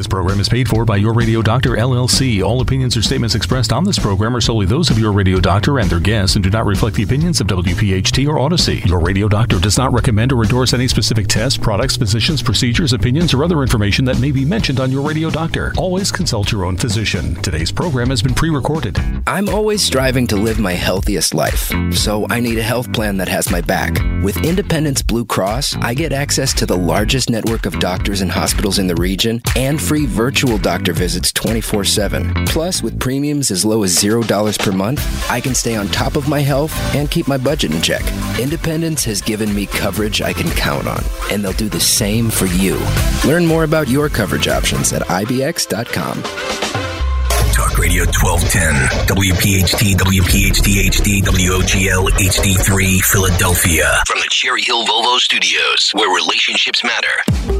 This program is paid for by Your Radio Doctor LLC. All opinions or statements expressed on this program are solely those of Your Radio Doctor and their guests and do not reflect the opinions of WPHT or Odyssey. Your Radio Doctor does not recommend or endorse any specific tests, products, physicians, procedures, opinions, or other information that may be mentioned on Your Radio Doctor. Always consult your own physician. Today's program has been pre recorded. I'm always striving to live my healthiest life, so I need a health plan that has my back. With Independence Blue Cross, I get access to the largest network of doctors and hospitals in the region and free virtual doctor visits 24 7. Plus, with premiums as low as $0 per month, I can stay on top of my health and keep my budget in check. Independence has given me coverage I can count on, and they'll do the same for you. Learn more about your coverage options at IBX.com. Talk Radio 1210, WPHT, WPHT HD, WOGL HD3, Philadelphia. From the Cherry Hill Volvo Studios, where relationships matter.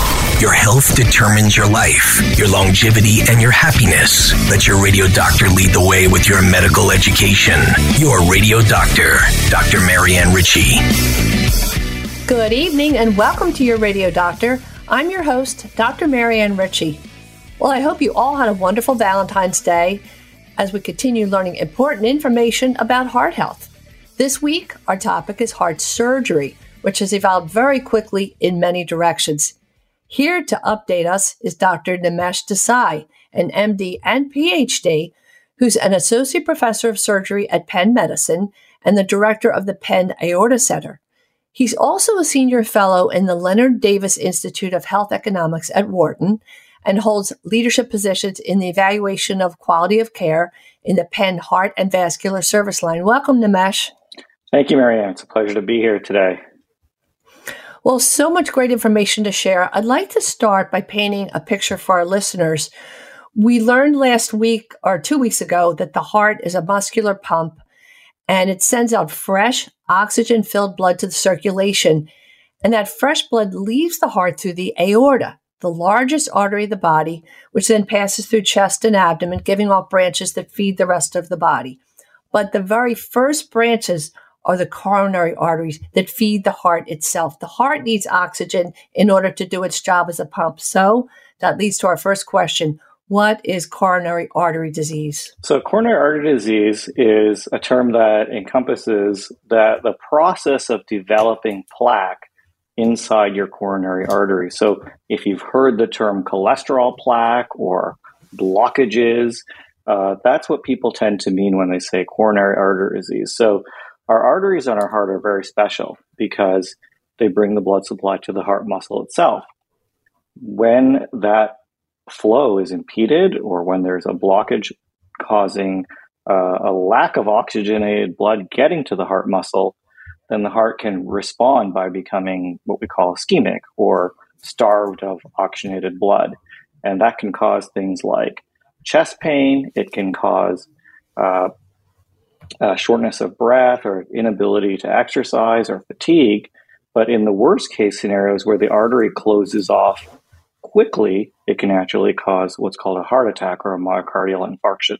Your health determines your life, your longevity, and your happiness. Let your radio doctor lead the way with your medical education. Your radio doctor, Dr. Marianne Ritchie. Good evening and welcome to your radio doctor. I'm your host, Dr. Marianne Ritchie. Well, I hope you all had a wonderful Valentine's Day as we continue learning important information about heart health. This week, our topic is heart surgery, which has evolved very quickly in many directions. Here to update us is Dr. Nimesh Desai, an MD and PhD, who's an associate professor of surgery at Penn Medicine and the director of the Penn Aorta Center. He's also a senior fellow in the Leonard Davis Institute of Health Economics at Wharton and holds leadership positions in the evaluation of quality of care in the Penn Heart and Vascular Service Line. Welcome, Nimesh. Thank you, Marianne. It's a pleasure to be here today. Well, so much great information to share. I'd like to start by painting a picture for our listeners. We learned last week or two weeks ago that the heart is a muscular pump and it sends out fresh, oxygen filled blood to the circulation. And that fresh blood leaves the heart through the aorta the largest artery of the body, which then passes through chest and abdomen, giving off branches that feed the rest of the body. But the very first branches are the coronary arteries that feed the heart itself. The heart needs oxygen in order to do its job as a pump. So that leads to our first question. What is coronary artery disease? So, coronary artery disease is a term that encompasses that the process of developing plaque inside your coronary artery. So if you've heard the term cholesterol plaque or blockages, uh, that's what people tend to mean when they say coronary artery disease. So our arteries on our heart are very special because they bring the blood supply to the heart muscle itself. When that flow is impeded or when there's a blockage causing uh, a lack of oxygenated blood getting to the heart muscle, then the heart can respond by becoming what we call ischemic or starved of oxygenated blood. And that can cause things like chest pain, it can cause uh, uh, shortness of breath or inability to exercise or fatigue. But in the worst case scenarios where the artery closes off quickly, it can actually cause what's called a heart attack or a myocardial infarction.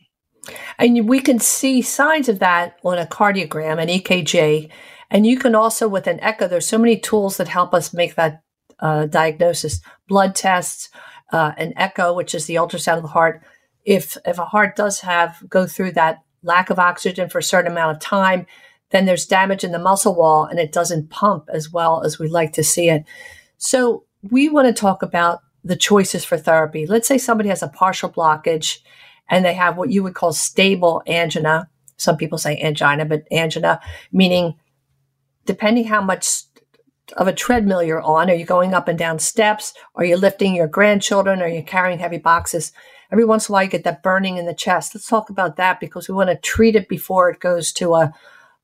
And we can see signs of that on a cardiogram, an EKG, and you can also, with an echo, there's so many tools that help us make that uh, diagnosis. Blood tests, uh, an echo, which is the ultrasound of the heart. If if a heart does have go through that lack of oxygen for a certain amount of time, then there's damage in the muscle wall and it doesn't pump as well as we'd like to see it. So we want to talk about the choices for therapy. Let's say somebody has a partial blockage and they have what you would call stable angina. Some people say angina, but angina meaning depending how much of a treadmill you're on, are you going up and down steps? Are you lifting your grandchildren? Are you carrying heavy boxes? Every once in a while, you get that burning in the chest. Let's talk about that because we want to treat it before it goes to a,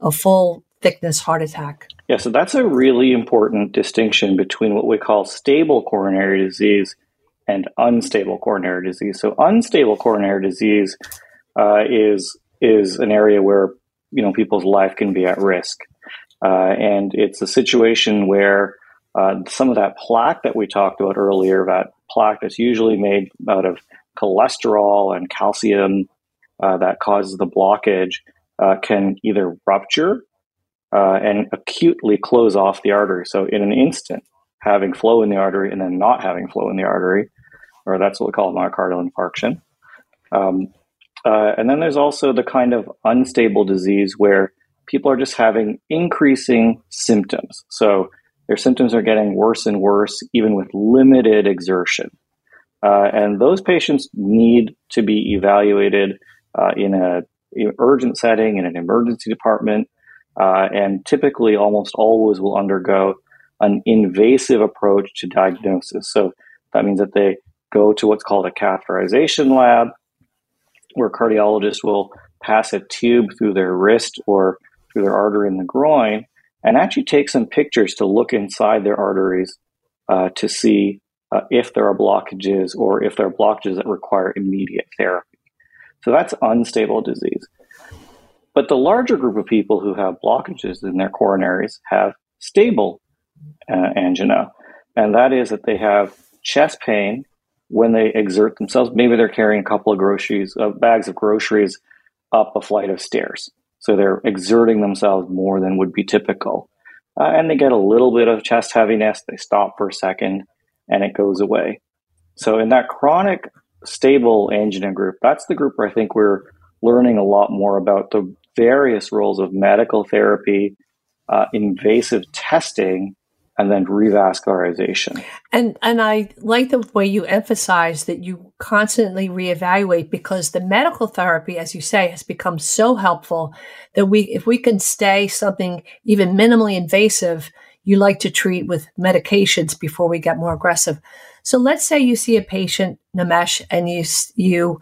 a full thickness heart attack. Yeah, so that's a really important distinction between what we call stable coronary disease and unstable coronary disease. So, unstable coronary disease uh, is is an area where you know people's life can be at risk, uh, and it's a situation where uh, some of that plaque that we talked about earlier, that plaque that's usually made out of cholesterol and calcium uh, that causes the blockage, uh, can either rupture uh, and acutely close off the artery. So in an instant, having flow in the artery and then not having flow in the artery, or that's what we call myocardial infarction. Um, uh, and then there's also the kind of unstable disease where people are just having increasing symptoms. So their symptoms are getting worse and worse, even with limited exertion. Uh, and those patients need to be evaluated uh, in an urgent setting in an emergency department, uh, and typically almost always will undergo an invasive approach to diagnosis. So that means that they go to what's called a catheterization lab, where cardiologists will pass a tube through their wrist or through their artery in the groin and actually take some pictures to look inside their arteries uh, to see uh, if there are blockages or if there are blockages that require immediate therapy. So that's unstable disease. But the larger group of people who have blockages in their coronaries have stable uh, angina, and that is that they have chest pain when they exert themselves. Maybe they're carrying a couple of groceries, uh, bags of groceries up a flight of stairs. So they're exerting themselves more than would be typical. Uh, and they get a little bit of chest heaviness. They stop for a second and it goes away. So in that chronic stable angina group, that's the group where I think we're learning a lot more about the various roles of medical therapy, uh, invasive testing, and then revascularization. And and I like the way you emphasize that you constantly reevaluate because the medical therapy, as you say, has become so helpful that we if we can stay something even minimally invasive, you like to treat with medications before we get more aggressive. So let's say you see a patient, Nimesh, and you you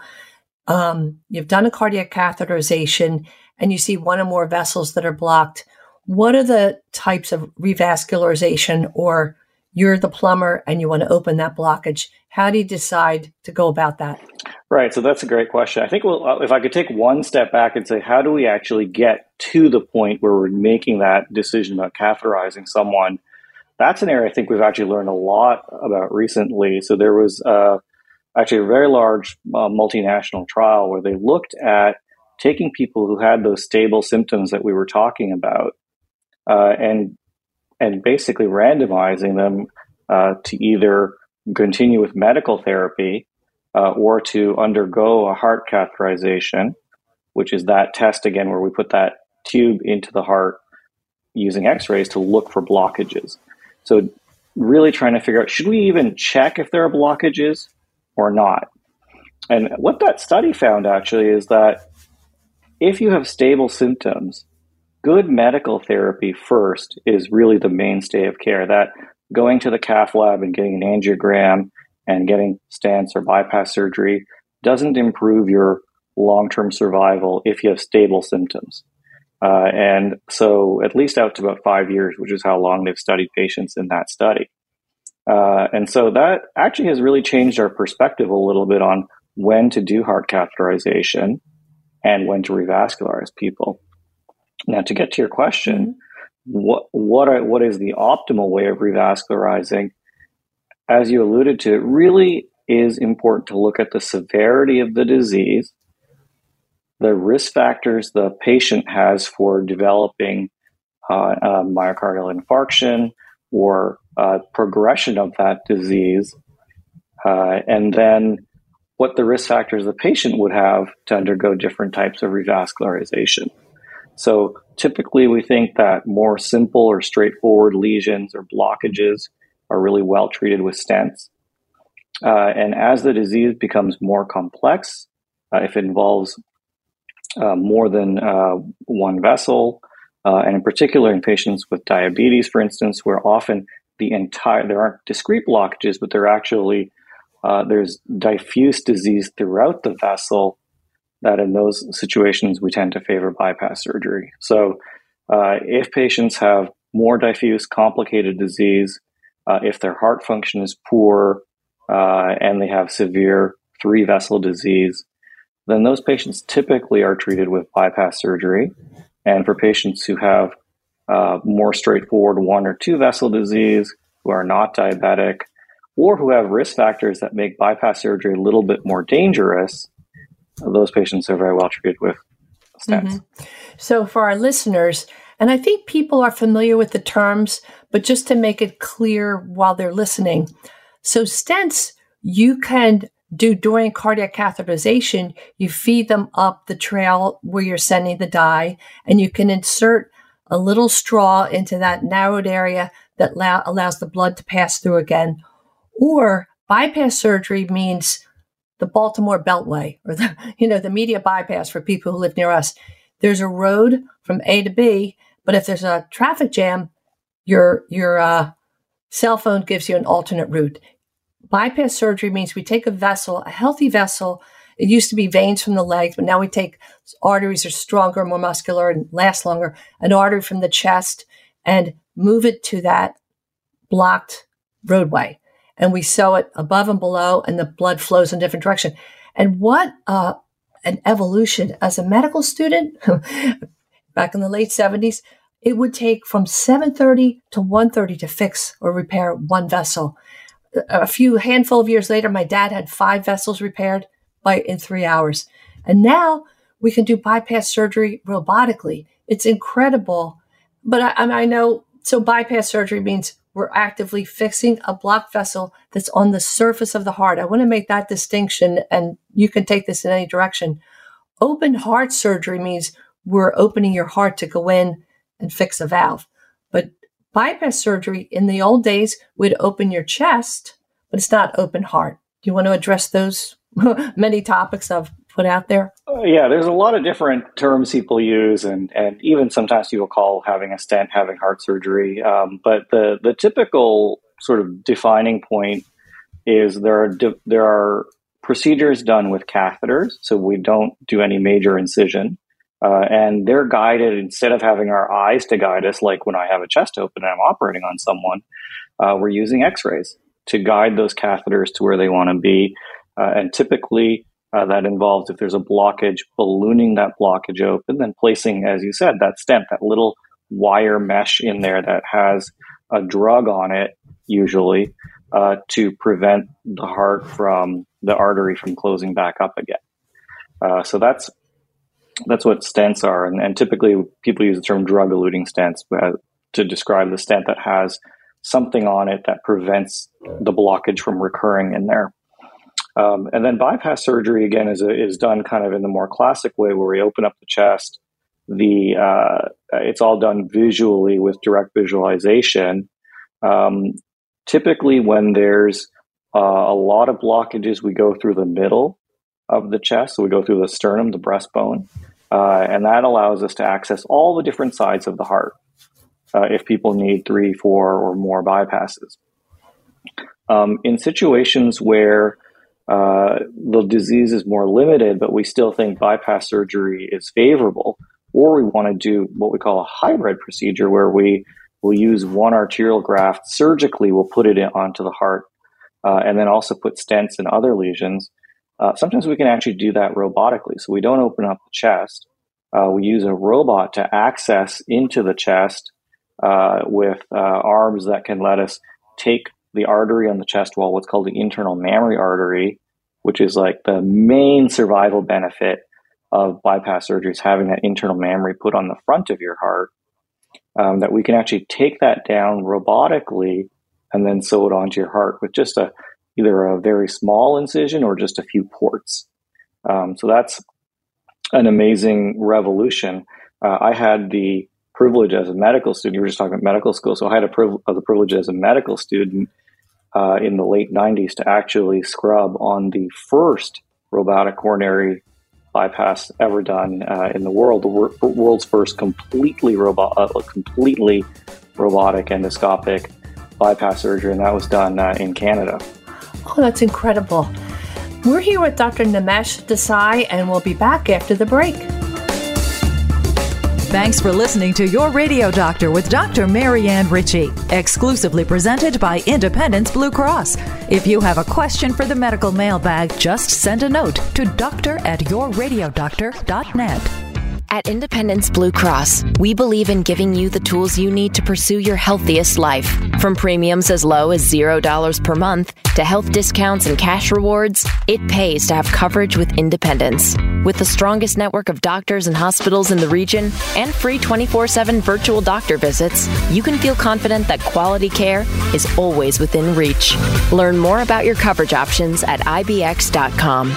um, you've done a cardiac catheterization and you see one or more vessels that are blocked what are the types of revascularization or you're the plumber and you want to open that blockage? How do you decide to go about that? Right. So that's a great question. I think well, if I could take one step back and say, how do we actually get to the point where we're making that decision about catheterizing someone? That's an area I think we've actually learned a lot about recently. So there was uh, actually a very large uh, multinational trial where they looked at taking people who had those stable symptoms that we were talking about uh, and and basically randomizing them uh, to either continue with medical therapy uh, or to undergo a heart catheterization, which is that test again where we put that tube into the heart using X-rays to look for blockages. So really trying to figure out should we even check if there are blockages or not. And what that study found actually is that if you have stable symptoms, good medical therapy first is really the mainstay of care. That going to the cath lab and getting an angiogram and getting stents or bypass surgery doesn't improve your long term survival if you have stable symptoms. Uh, and so, at least out to about five years, which is how long they've studied patients in that study. Uh, and so, that actually has really changed our perspective a little bit on when to do heart catheterization and when to revascularize people. Now, to get to your question, mm-hmm. what what are, what is the optimal way of revascularizing? As you alluded to, it really is important to look at the severity of the disease, the risk factors the patient has for developing uh, myocardial infarction or uh, progression of that disease, uh, and then what the risk factors the patient would have to undergo different types of revascularization. So typically, we think that more simple or straightforward lesions or blockages are really well treated with stents. Uh, and as the disease becomes more complex, uh, if it involves more than uh, one vessel, uh, and in particular in patients with diabetes, for instance, where often the entire there aren't discrete blockages, but they're actually uh, there's diffuse disease throughout the vessel that in those situations we tend to favor bypass surgery. So, uh, if patients have more diffuse, complicated disease, uh, if their heart function is poor, uh, and they have severe three vessel disease, then those patients typically are treated with bypass surgery. And for patients who have uh, more straightforward one or two vessel disease, who are not diabetic, or who have risk factors that make bypass surgery a little bit more dangerous, those patients are very well treated with stents. Mm-hmm. So, for our listeners, and I think people are familiar with the terms, but just to make it clear while they're listening. So, stents you can do during cardiac catheterization, you feed them up the trail where you're sending the dye, and you can insert a little straw into that narrowed area that allow, allows the blood to pass through again. Or bypass surgery means the Baltimore Beltway or the, you know, the media bypass for people who live near us. There's a road from A to B, but if there's a traffic jam, your, your, uh, cell phone gives you an alternate route. Bypass surgery means we take a vessel, a healthy vessel. It used to be veins from the legs, but now we take arteries are stronger, more muscular, and last longer. An artery from the chest and move it to that blocked roadway. And we sew it above and below, and the blood flows in different direction. And what uh, an evolution as a medical student back in the late 70s, it would take from 7:30 to 1:30 to fix or repair one vessel a few handful of years later, my dad had five vessels repaired by in three hours. And now we can do bypass surgery robotically. It's incredible. But I, I know, so bypass surgery means we're actively fixing a blocked vessel that's on the surface of the heart. I want to make that distinction, and you can take this in any direction. Open heart surgery means we're opening your heart to go in and fix a valve. But bypass surgery in the old days would open your chest, but it's not open heart. Do you want to address those many topics I've put out there? Uh, yeah, there's a lot of different terms people use, and, and even sometimes people call having a stent having heart surgery. Um, but the, the typical sort of defining point is there are there are procedures done with catheters, so we don't do any major incision. Uh, and they're guided instead of having our eyes to guide us, like when I have a chest open and I'm operating on someone, uh, we're using x rays to guide those catheters to where they want to be. Uh, and typically, uh, that involves if there's a blockage, ballooning that blockage open, then placing, as you said, that stent, that little wire mesh in there that has a drug on it, usually, uh, to prevent the heart from the artery from closing back up again. Uh, so that's that's what stents are, and, and typically people use the term drug-eluting stents to describe the stent that has something on it that prevents the blockage from recurring in there. Um, and then bypass surgery again is a, is done kind of in the more classic way, where we open up the chest. The uh, it's all done visually with direct visualization. Um, typically, when there's uh, a lot of blockages, we go through the middle of the chest. So we go through the sternum, the breastbone, uh, and that allows us to access all the different sides of the heart uh, if people need three, four, or more bypasses. Um, in situations where uh, the disease is more limited, but we still think bypass surgery is favorable, or we want to do what we call a hybrid procedure where we will use one arterial graft surgically, we'll put it onto the heart, uh, and then also put stents and other lesions. Uh, sometimes we can actually do that robotically. So we don't open up the chest. Uh, we use a robot to access into the chest uh, with uh, arms that can let us take the artery on the chest wall, what's called the internal mammary artery, which is like the main survival benefit of bypass surgery is having that internal mammary put on the front of your heart. Um, that we can actually take that down robotically and then sew it onto your heart with just a either a very small incision or just a few ports. Um, so that's an amazing revolution. Uh, I had the privilege as a medical student. You were just talking about medical school, so I had a priv- the privilege as a medical student uh, in the late '90s to actually scrub on the first robotic coronary bypass ever done uh, in the world, the wor- world's first completely robot, uh, completely robotic endoscopic bypass surgery, and that was done uh, in Canada. Oh, that's incredible. We're here with Dr. Nimesh Desai, and we'll be back after the break. Thanks for listening to Your Radio Doctor with Dr. Marianne Ritchie, exclusively presented by Independence Blue Cross. If you have a question for the medical mailbag, just send a note to doctor at yourradiodoctor.net. At Independence Blue Cross, we believe in giving you the tools you need to pursue your healthiest life. From premiums as low as $0 per month to health discounts and cash rewards, it pays to have coverage with Independence. With the strongest network of doctors and hospitals in the region and free 24 7 virtual doctor visits, you can feel confident that quality care is always within reach. Learn more about your coverage options at IBX.com.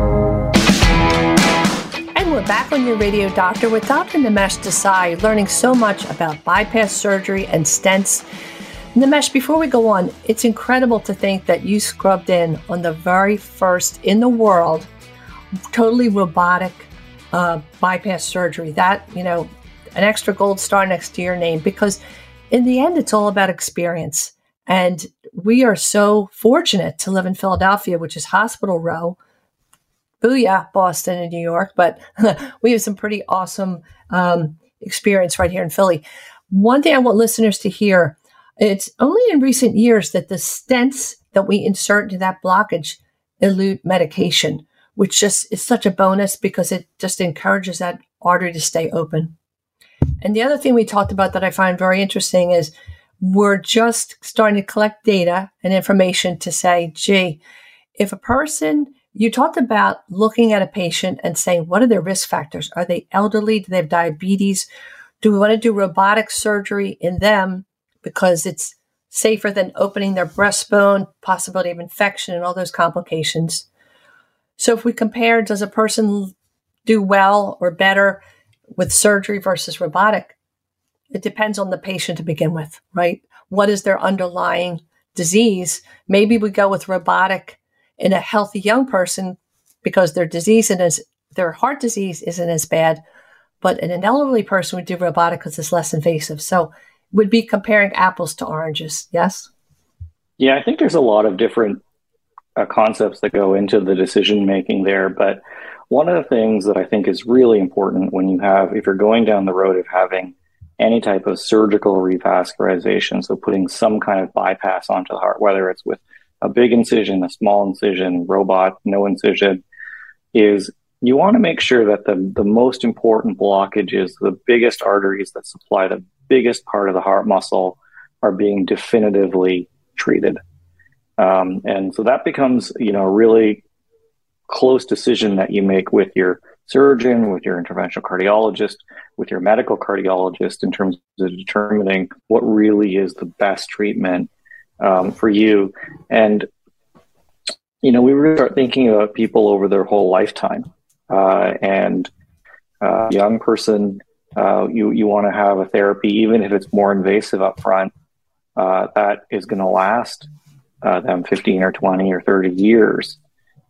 Back on your radio doctor with Dr. Nimesh Desai, learning so much about bypass surgery and stents. Nimesh, before we go on, it's incredible to think that you scrubbed in on the very first in the world, totally robotic uh, bypass surgery. That, you know, an extra gold star next to your name, because in the end, it's all about experience. And we are so fortunate to live in Philadelphia, which is hospital row booyah, Boston and New York, but we have some pretty awesome um, experience right here in Philly. One thing I want listeners to hear it's only in recent years that the stents that we insert into that blockage elute medication, which just is such a bonus because it just encourages that artery to stay open. And the other thing we talked about that I find very interesting is we're just starting to collect data and information to say, gee, if a person you talked about looking at a patient and saying, what are their risk factors? Are they elderly? Do they have diabetes? Do we want to do robotic surgery in them because it's safer than opening their breastbone, possibility of infection, and all those complications? So, if we compare, does a person do well or better with surgery versus robotic? It depends on the patient to begin with, right? What is their underlying disease? Maybe we go with robotic in a healthy young person because their disease and as their heart disease isn't as bad, but in an elderly person would do robotic because it's less invasive. So would be comparing apples to oranges. Yes. Yeah, I think there's a lot of different uh, concepts that go into the decision making there, but one of the things that I think is really important when you have, if you're going down the road of having any type of surgical revascularization, so putting some kind of bypass onto the heart, whether it's with a big incision, a small incision, robot, no incision, is you want to make sure that the, the most important blockages, the biggest arteries that supply the biggest part of the heart muscle, are being definitively treated. Um, and so that becomes, you know, a really close decision that you make with your surgeon, with your interventional cardiologist, with your medical cardiologist in terms of determining what really is the best treatment um, for you. And, you know, we really start thinking about people over their whole lifetime. Uh, and uh, young person, uh, you, you want to have a therapy, even if it's more invasive up front, uh, that is going to last uh, them 15 or 20 or 30 years.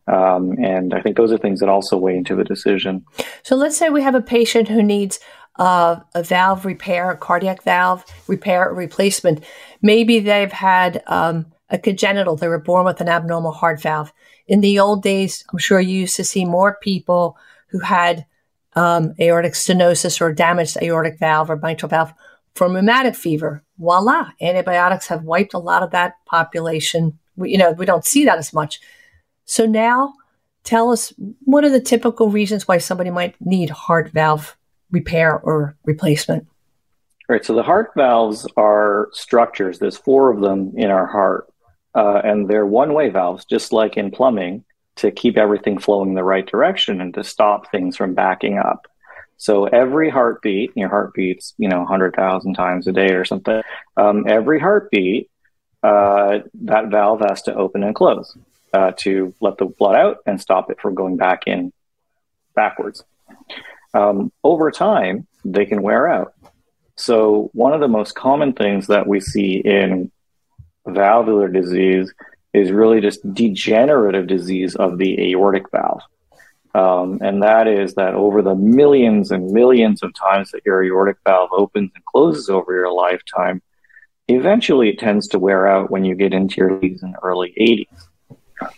Um, and I think those are things that also weigh into the decision. So let's say we have a patient who needs a valve repair, a cardiac valve repair or replacement. Maybe they've had um, a congenital, they were born with an abnormal heart valve. In the old days, I'm sure you used to see more people who had um, aortic stenosis or damaged aortic valve or mitral valve from rheumatic fever. Voila, antibiotics have wiped a lot of that population. We, you know, we don't see that as much. So now, tell us what are the typical reasons why somebody might need heart valve repair or replacement? Right. So the heart valves are structures. There's four of them in our heart, uh, and they're one-way valves, just like in plumbing, to keep everything flowing the right direction and to stop things from backing up. So every heartbeat, your heart beats, you know, 100,000 times a day or something. Um, every heartbeat, uh, that valve has to open and close uh, to let the blood out and stop it from going back in backwards. Um, over time, they can wear out. So, one of the most common things that we see in valvular disease is really just degenerative disease of the aortic valve. Um, and that is that over the millions and millions of times that your aortic valve opens and closes over your lifetime, eventually it tends to wear out when you get into your leaves and early 80s.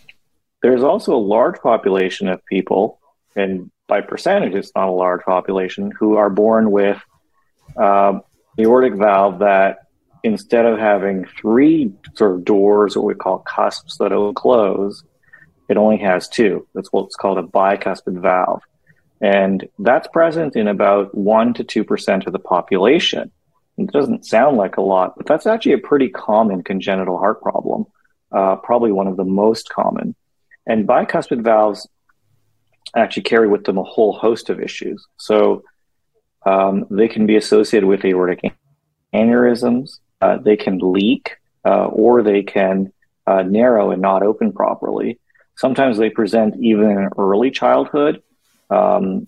There's also a large population of people, and by percentage, it's not a large population, who are born with uh, aortic valve that instead of having three sort of doors, what we call cusps that will close, it only has two. That's what's called a bicuspid valve. And that's present in about 1% to 2% of the population. It doesn't sound like a lot, but that's actually a pretty common congenital heart problem, uh, probably one of the most common. And bicuspid valves actually carry with them a whole host of issues. So um, they can be associated with aortic aneurysms, uh, they can leak, uh, or they can uh, narrow and not open properly. Sometimes they present even in early childhood. Um,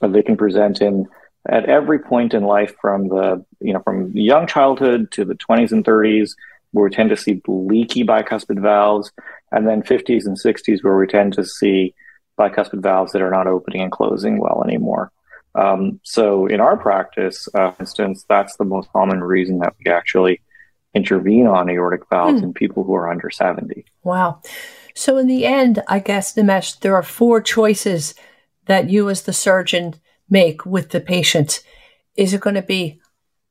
they can present in at every point in life from the you know from young childhood to the 20s and 30s where we tend to see leaky bicuspid valves and then 50s and 60s where we tend to see bicuspid valves that are not opening and closing well anymore um, so in our practice uh, for instance that's the most common reason that we actually intervene on aortic valves hmm. in people who are under 70 wow so in the end i guess nimesh there are four choices that you as the surgeon make with the patient? Is it going to be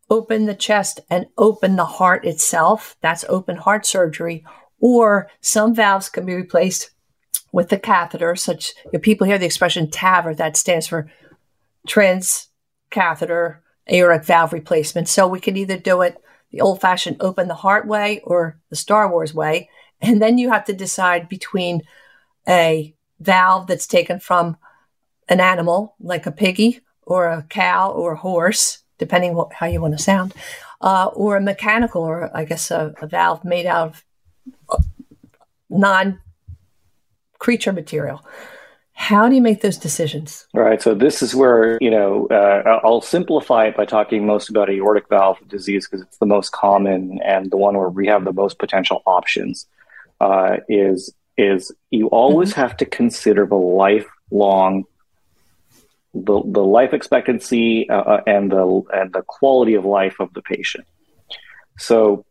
open the chest and open the heart itself? That's open heart surgery. Or some valves can be replaced with the catheter, such you know, people hear the expression TAVR, that stands for transcatheter aortic valve replacement. So we can either do it the old fashioned open the heart way or the Star Wars way. And then you have to decide between a valve that's taken from an animal like a piggy or a cow or a horse, depending what, how you want to sound, uh, or a mechanical or I guess a, a valve made out of uh, non creature material. How do you make those decisions? Right. So this is where you know uh, I'll simplify it by talking most about aortic valve disease because it's the most common and the one where we have the most potential options. Uh, is is you always mm-hmm. have to consider the lifelong the, the life expectancy uh, uh, and the and the quality of life of the patient. So,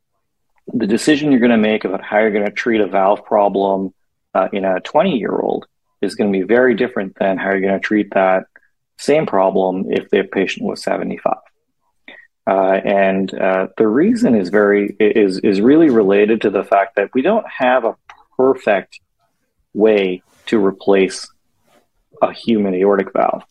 the decision you're going to make about how you're going to treat a valve problem uh, in a 20 year old is going to be very different than how you're going to treat that same problem if the patient was 75. Uh, and uh, the reason is very is is really related to the fact that we don't have a perfect way to replace a human aortic valve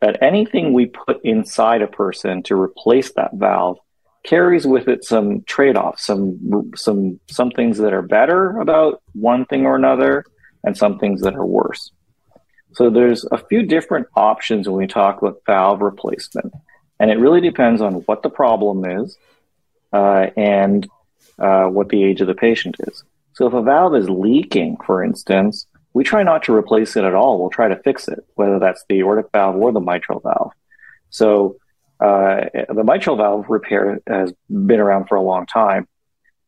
that anything we put inside a person to replace that valve carries with it some trade-offs, some some some things that are better about one thing or another, and some things that are worse. So there's a few different options when we talk about valve replacement, and it really depends on what the problem is uh, and uh, what the age of the patient is. So if a valve is leaking, for instance, we try not to replace it at all. We'll try to fix it, whether that's the aortic valve or the mitral valve. So uh, the mitral valve repair has been around for a long time.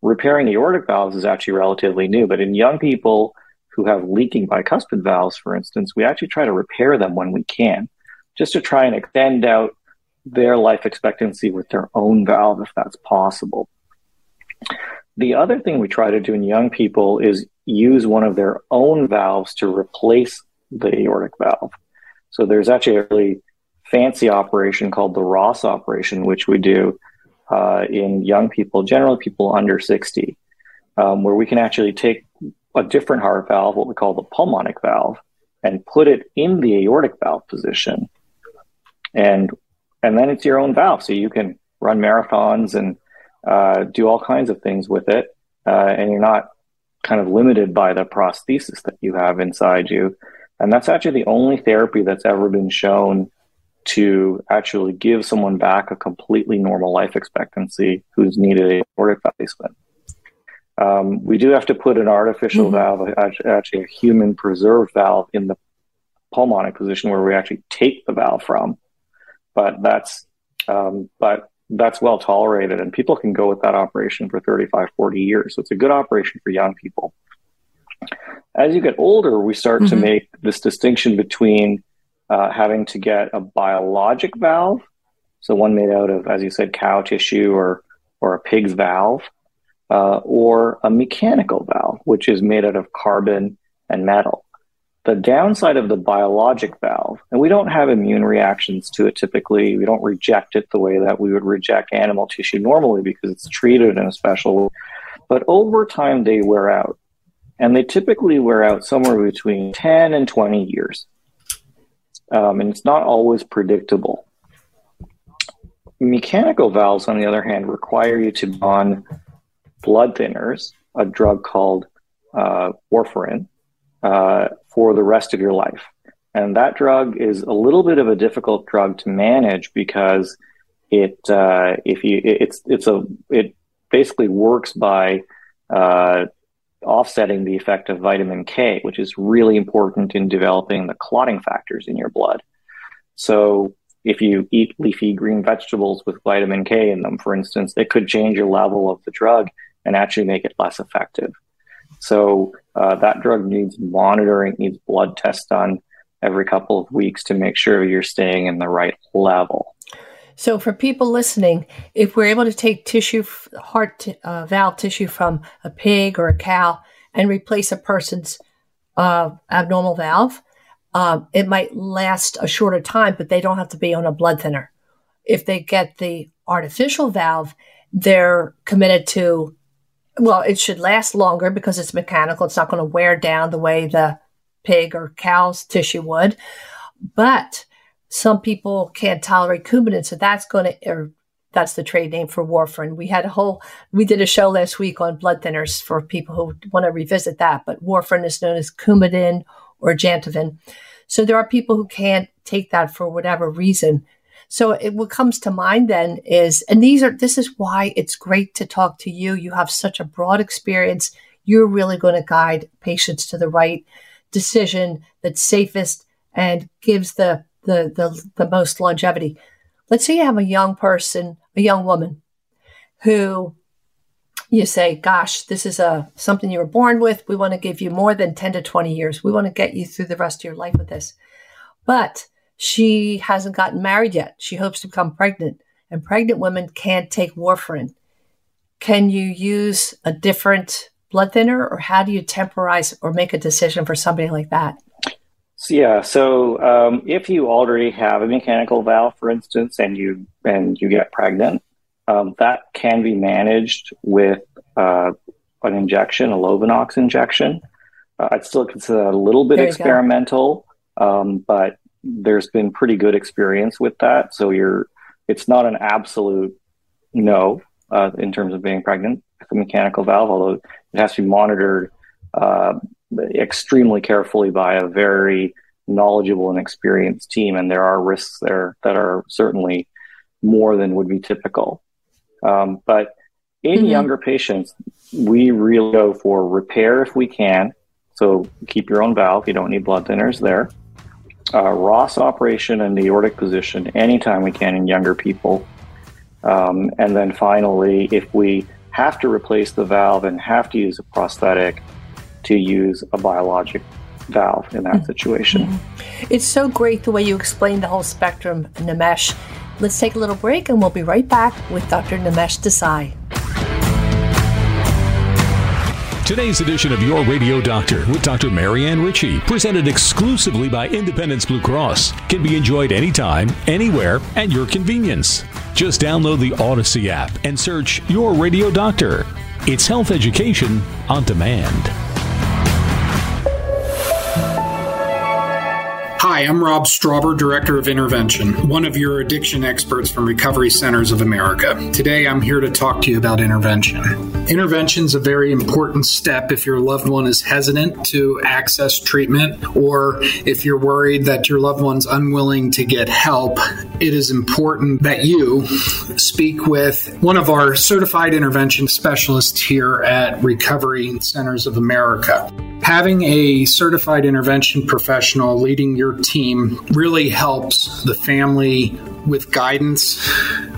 Repairing aortic valves is actually relatively new, but in young people who have leaking bicuspid valves, for instance, we actually try to repair them when we can, just to try and extend out their life expectancy with their own valve if that's possible. The other thing we try to do in young people is use one of their own valves to replace the aortic valve. So there's actually a really fancy operation called the Ross operation, which we do uh, in young people, generally people under 60, um, where we can actually take a different heart valve, what we call the pulmonic valve, and put it in the aortic valve position. and and then it's your own valve, so you can run marathons and uh, do all kinds of things with it, uh, and you're not kind of limited by the prosthesis that you have inside you. And that's actually the only therapy that's ever been shown to actually give someone back a completely normal life expectancy who's needed a aortic replacement. Um, we do have to put an artificial mm-hmm. valve, actually a human preserved valve, in the pulmonic position where we actually take the valve from. But that's um, but that's well tolerated, and people can go with that operation for 35, 40 years. So it's a good operation for young people. As you get older, we start mm-hmm. to make this distinction between uh, having to get a biologic valve, so one made out of, as you said, cow tissue or or a pig's valve, uh, or a mechanical valve, which is made out of carbon and metal. The downside of the biologic valve, and we don't have immune reactions to it typically, we don't reject it the way that we would reject animal tissue normally because it's treated in a special way. But over time, they wear out. And they typically wear out somewhere between 10 and 20 years. Um, and it's not always predictable. Mechanical valves, on the other hand, require you to be on blood thinners, a drug called uh, warfarin, uh, for the rest of your life. And that drug is a little bit of a difficult drug to manage because it uh, if you it's it's a it basically works by uh, offsetting the effect of vitamin K, which is really important in developing the clotting factors in your blood. So if you eat leafy green vegetables with vitamin K in them, for instance, it could change your level of the drug and actually make it less effective. So uh, that drug needs monitoring, needs blood tests done every couple of weeks to make sure you're staying in the right level. So, for people listening, if we're able to take tissue, heart uh, valve tissue from a pig or a cow and replace a person's uh, abnormal valve, um, it might last a shorter time, but they don't have to be on a blood thinner. If they get the artificial valve, they're committed to well, it should last longer because it's mechanical. It's not going to wear down the way the pig or cow's tissue would. But some people can't tolerate Coumadin, so that's going to, or er, that's the trade name for warfarin. We had a whole, we did a show last week on blood thinners for people who want to revisit that. But warfarin is known as Coumadin or Jantoven. So there are people who can't take that for whatever reason. So it, what comes to mind then is, and these are, this is why it's great to talk to you. You have such a broad experience. You're really going to guide patients to the right decision that's safest and gives the, the, the, the most longevity. Let's say you have a young person, a young woman who you say, gosh, this is a something you were born with. We want to give you more than 10 to 20 years. We want to get you through the rest of your life with this. But she hasn't gotten married yet. She hopes to become pregnant, and pregnant women can't take warfarin. Can you use a different blood thinner, or how do you temporize or make a decision for somebody like that? Yeah, so um, if you already have a mechanical valve, for instance, and you and you get pregnant, um, that can be managed with uh, an injection, a Lovenox injection. Uh, I'd still consider that a little bit experimental, um, but there's been pretty good experience with that. So you're, it's not an absolute no uh, in terms of being pregnant with a mechanical valve, although it has to be monitored uh, extremely carefully by a very knowledgeable and experienced team. And there are risks there that are certainly more than would be typical. Um, but in mm-hmm. younger patients, we really go for repair if we can. So keep your own valve. You don't need blood thinners there uh, Ross operation and the aortic position anytime we can in younger people. Um, and then finally, if we have to replace the valve and have to use a prosthetic, to use a biologic valve in that mm-hmm. situation. Mm-hmm. It's so great the way you explain the whole spectrum, Nimesh. Let's take a little break and we'll be right back with Dr. Nimesh Desai. Today's edition of Your Radio Doctor with Dr. Marianne Ritchie, presented exclusively by Independence Blue Cross, can be enjoyed anytime, anywhere, at your convenience. Just download the Odyssey app and search Your Radio Doctor. It's health education on demand. Hi, I'm Rob Strauber, Director of Intervention, one of your addiction experts from Recovery Centers of America. Today, I'm here to talk to you about intervention. Intervention is a very important step if your loved one is hesitant to access treatment or if you're worried that your loved one's unwilling to get help. It is important that you speak with one of our certified intervention specialists here at Recovery Centers of America. Having a certified intervention professional leading your team really helps the family with guidance,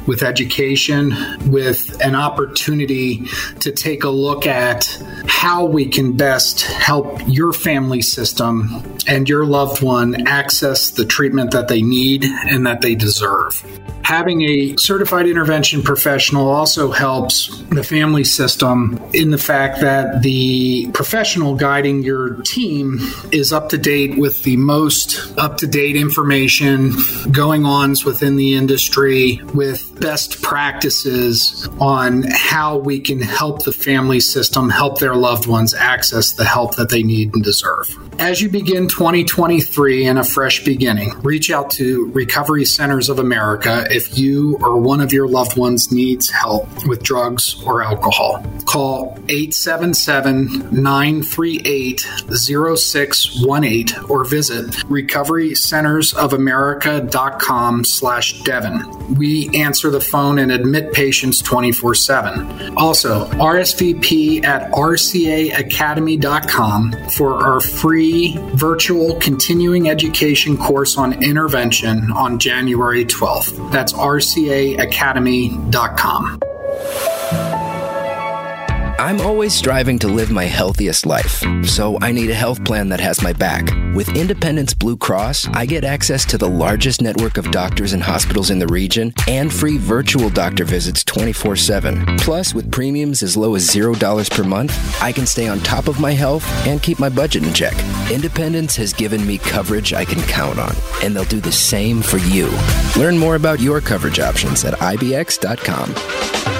with education, with an opportunity to take a look at how we can best help your family system and your loved one access the treatment that they need and that they deserve. Having a certified intervention professional also helps the family system in the fact that the professional guiding your team is up to date with the most up to date information going ons within the industry with best practices on how we can help the family system help their loved ones access the help that they need and deserve. As you begin 2023 and a fresh beginning, reach out to Recovery Centers of America if you or one of your loved ones needs help with drugs or alcohol. Call 877-938 0618 or visit recoverycentersofamerica.com slash Devon. We answer the phone and admit patients 24 7. Also, RSVP at rcaacademy.com for our free virtual continuing education course on intervention on January 12th. That's rcaacademy.com. I'm always striving to live my healthiest life, so I need a health plan that has my back. With Independence Blue Cross, I get access to the largest network of doctors and hospitals in the region and free virtual doctor visits 24 7. Plus, with premiums as low as $0 per month, I can stay on top of my health and keep my budget in check. Independence has given me coverage I can count on, and they'll do the same for you. Learn more about your coverage options at IBX.com.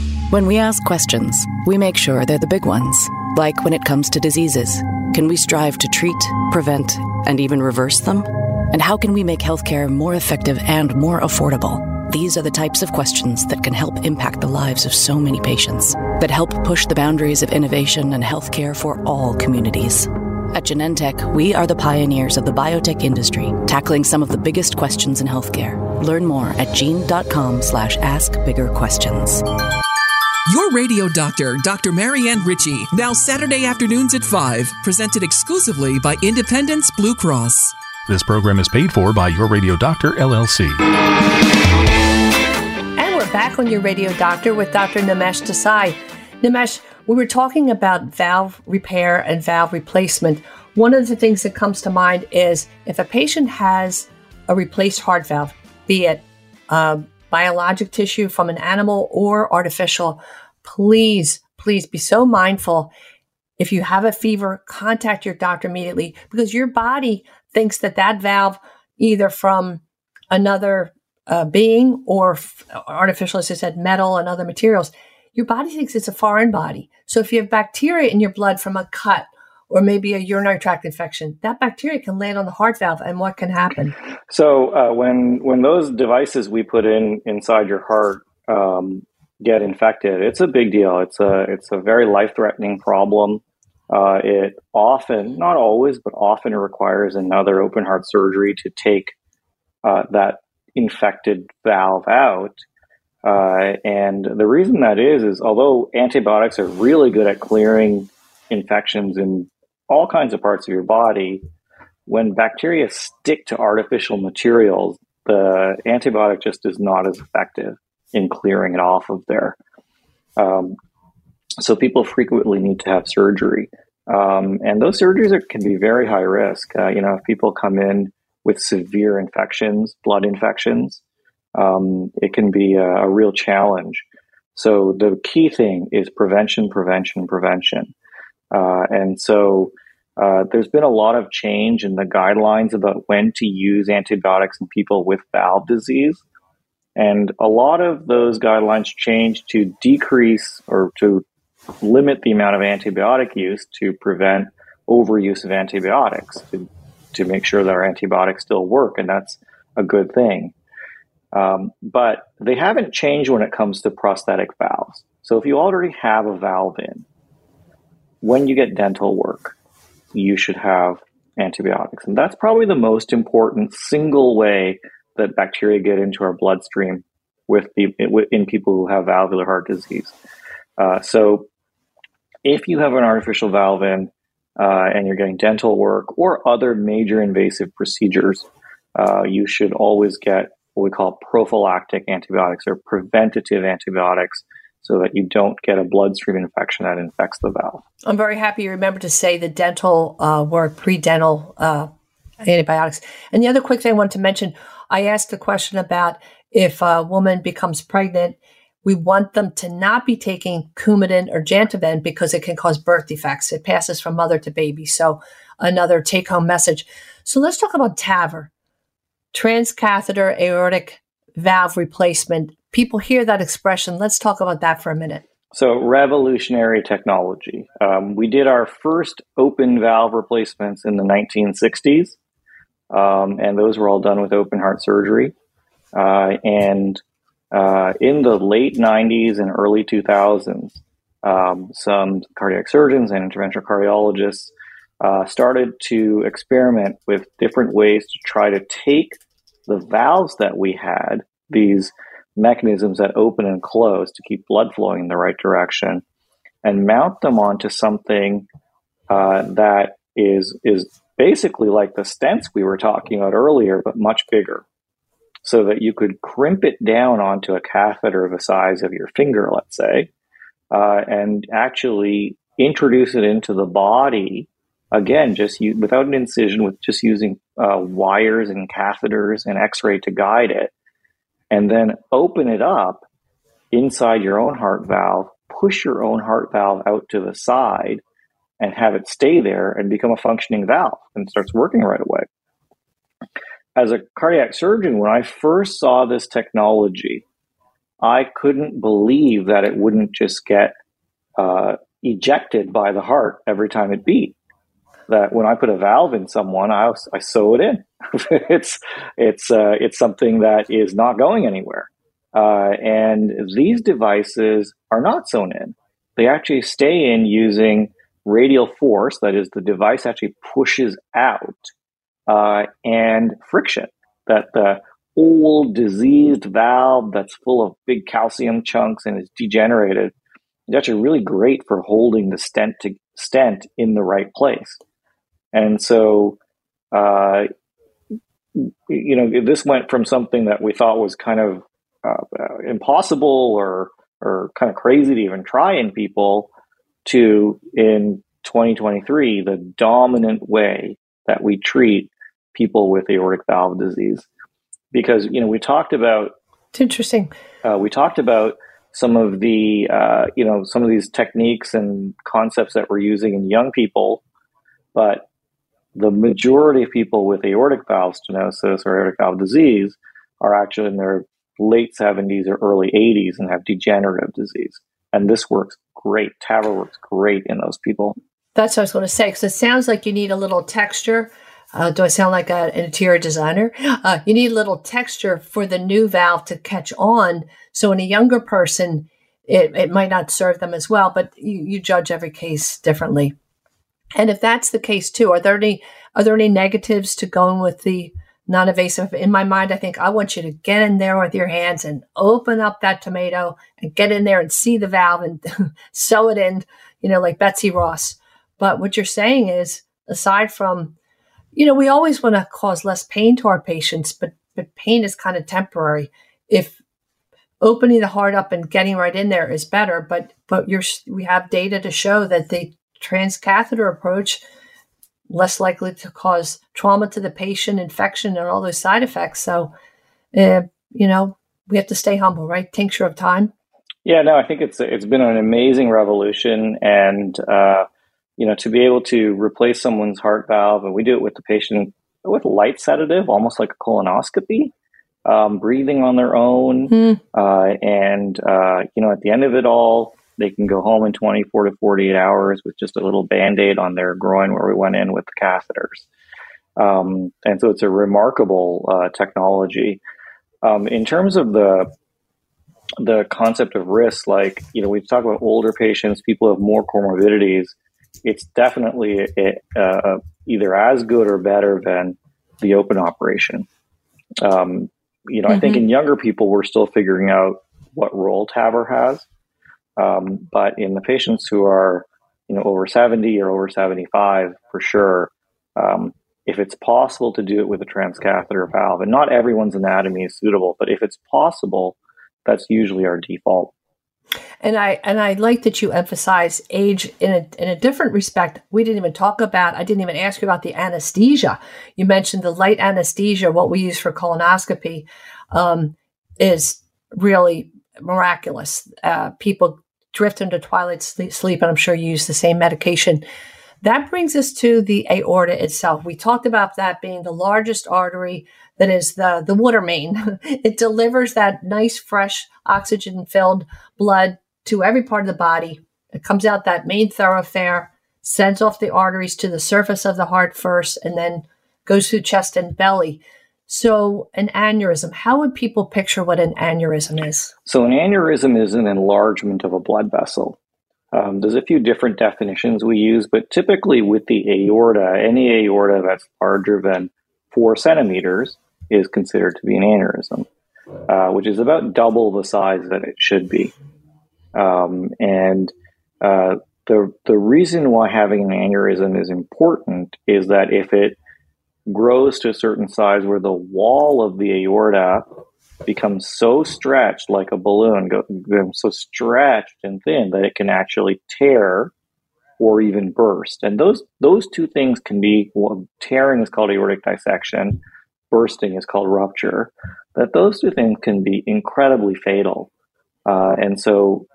When we ask questions, we make sure they're the big ones, like when it comes to diseases. Can we strive to treat, prevent, and even reverse them? And how can we make healthcare more effective and more affordable? These are the types of questions that can help impact the lives of so many patients, that help push the boundaries of innovation and healthcare for all communities. At Genentech, we are the pioneers of the biotech industry, tackling some of the biggest questions in healthcare. Learn more at gene.com slash ask bigger questions. Your radio doctor, Dr. Marianne Ritchie, now Saturday afternoons at 5, presented exclusively by Independence Blue Cross. This program is paid for by Your Radio Doctor, LLC. And we're back on Your Radio Doctor with Dr. Nimesh Desai. Nimesh, we were talking about valve repair and valve replacement. One of the things that comes to mind is if a patient has a replaced heart valve, be it uh, biologic tissue from an animal or artificial, please, please be so mindful. If you have a fever, contact your doctor immediately because your body thinks that that valve, either from another uh, being or f- artificial, as I said, metal and other materials, your body thinks it's a foreign body. So if you have bacteria in your blood from a cut or maybe a urinary tract infection, that bacteria can land on the heart valve, and what can happen? So uh, when when those devices we put in inside your heart um, get infected, it's a big deal. It's a it's a very life threatening problem. Uh, it often, not always, but often requires another open heart surgery to take uh, that infected valve out. Uh, and the reason that is is although antibiotics are really good at clearing infections in all kinds of parts of your body, when bacteria stick to artificial materials, the antibiotic just is not as effective in clearing it off of there. Um, so people frequently need to have surgery. Um, and those surgeries are, can be very high risk. Uh, you know, if people come in with severe infections, blood infections, um, it can be a, a, real challenge. So the key thing is prevention, prevention, prevention. Uh, and so uh, there's been a lot of change in the guidelines about when to use antibiotics in people with valve disease. And a lot of those guidelines changed to decrease or to limit the amount of antibiotic use to prevent overuse of antibiotics to, to make sure that our antibiotics still work. And that's a good thing. Um, but they haven't changed when it comes to prosthetic valves. So if you already have a valve in, when you get dental work, you should have antibiotics. And that's probably the most important single way that bacteria get into our bloodstream with the, in people who have valvular heart disease. Uh, so if you have an artificial valve in uh, and you're getting dental work or other major invasive procedures, uh, you should always get what we call prophylactic antibiotics or preventative antibiotics so that you don't get a bloodstream infection that infects the valve. I'm very happy you remember to say the dental uh, work, pre-dental uh, antibiotics. And the other quick thing I wanted to mention, I asked a question about if a woman becomes pregnant, we want them to not be taking Coumadin or Jantoven because it can cause birth defects. It passes from mother to baby. So another take-home message. So let's talk about TAVR, transcatheter aortic valve replacement people hear that expression. Let's talk about that for a minute. So, revolutionary technology. Um, we did our first open valve replacements in the 1960s, um, and those were all done with open heart surgery. Uh, and uh, in the late 90s and early 2000s, um, some cardiac surgeons and interventional cardiologists uh, started to experiment with different ways to try to take the valves that we had, these mechanisms that open and close to keep blood flowing in the right direction and mount them onto something uh, that is is basically like the stents we were talking about earlier, but much bigger, so that you could crimp it down onto a catheter the size of your finger, let's say, uh, and actually introduce it into the body. Again, just without an incision, with just using uh, wires and catheters and X-ray to guide it, and then open it up inside your own heart valve, push your own heart valve out to the side and have it stay there and become a functioning valve and starts working right away. As a cardiac surgeon, when I first saw this technology, I couldn't believe that it wouldn't just get uh, ejected by the heart every time it beat that when I put a valve in someone, I, I sew it in. it's it's uh, it's something that is not going anywhere. Uh, and these devices are not sewn in; they actually stay in using radial force. That is, the device actually pushes out uh, and friction. That the old diseased valve that's full of big calcium chunks and is degenerated is actually really great for holding the stent to stent in the right place. And so, uh, you know, this went from something that we thought was kind of uh, uh, impossible or or kind of crazy to even try in people to in 2023 the dominant way that we treat people with aortic valve disease. Because you know we talked about it's interesting. uh, we talked about some of the uh, you know some of these techniques and concepts that we're using in young people but the majority of people with aortic valve stenosis or aortic valve disease are actually in their late 70s or early 80s and have degenerative disease. And this works great. TAVR works great in those people. That's what I was going to say, because it sounds like you need a little texture. Uh, do I sound like an interior designer? Uh, you need a little texture for the new valve to catch on. So in a younger person, it, it might not serve them as well, but you, you judge every case differently. And if that's the case too, are there any are there any negatives to going with the non-invasive? In my mind, I think I want you to get in there with your hands and open up that tomato and get in there and see the valve and sew it in, you know, like Betsy Ross. But what you're saying is, aside from, you know, we always want to cause less pain to our patients, but but pain is kind of temporary. If opening the heart up and getting right in there is better, but but you're we have data to show that the transcatheter approach less likely to cause trauma to the patient, infection, and all those side effects. So, uh, you know, we have to stay humble, right? Tincture of time. Yeah, no, I think it's it's been an amazing revolution, and uh, you know, to be able to replace someone's heart valve, and we do it with the patient with light sedative, almost like a colonoscopy, um, breathing on their own, mm. uh, and uh, you know, at the end of it all, they can go home in 24 to 48 hours with just a little band aid on their groin where we went in with the catheters. Um, and so it's a remarkable uh, technology. Um, in terms of the the concept of risk, like you know, we talk about older patients, people who have more comorbidities. It's definitely uh, either as good or better than the open operation. Um, you know, mm-hmm. I think mm-hmm. in younger people, we're still figuring out what role TAVR has. Um, but in the patients who are, you know, over 70 or over 75, for sure, um, if it's possible to do it with a transcatheter valve, and not everyone's anatomy is suitable, but if it's possible, that's usually our default. And I and I like that you emphasize age in a in a different respect. We didn't even talk about. I didn't even ask you about the anesthesia. You mentioned the light anesthesia. What we use for colonoscopy um, is really miraculous. Uh, people drift into twilight sleep, and I'm sure you use the same medication. That brings us to the aorta itself. We talked about that being the largest artery that is the, the water main. it delivers that nice, fresh, oxygen filled blood to every part of the body. It comes out that main thoroughfare, sends off the arteries to the surface of the heart first, and then goes through chest and belly. So, an aneurysm, how would people picture what an aneurysm is? So, an aneurysm is an enlargement of a blood vessel. Um, there's a few different definitions we use, but typically with the aorta, any aorta that's larger than four centimeters is considered to be an aneurysm, uh, which is about double the size that it should be. Um, and uh, the the reason why having an aneurysm is important is that if it grows to a certain size where the wall of the aorta becomes so stretched like a balloon, becomes so stretched and thin that it can actually tear or even burst. And those those two things can be well, tearing is called aortic dissection, bursting is called rupture. That those two things can be incredibly fatal. Uh, and so,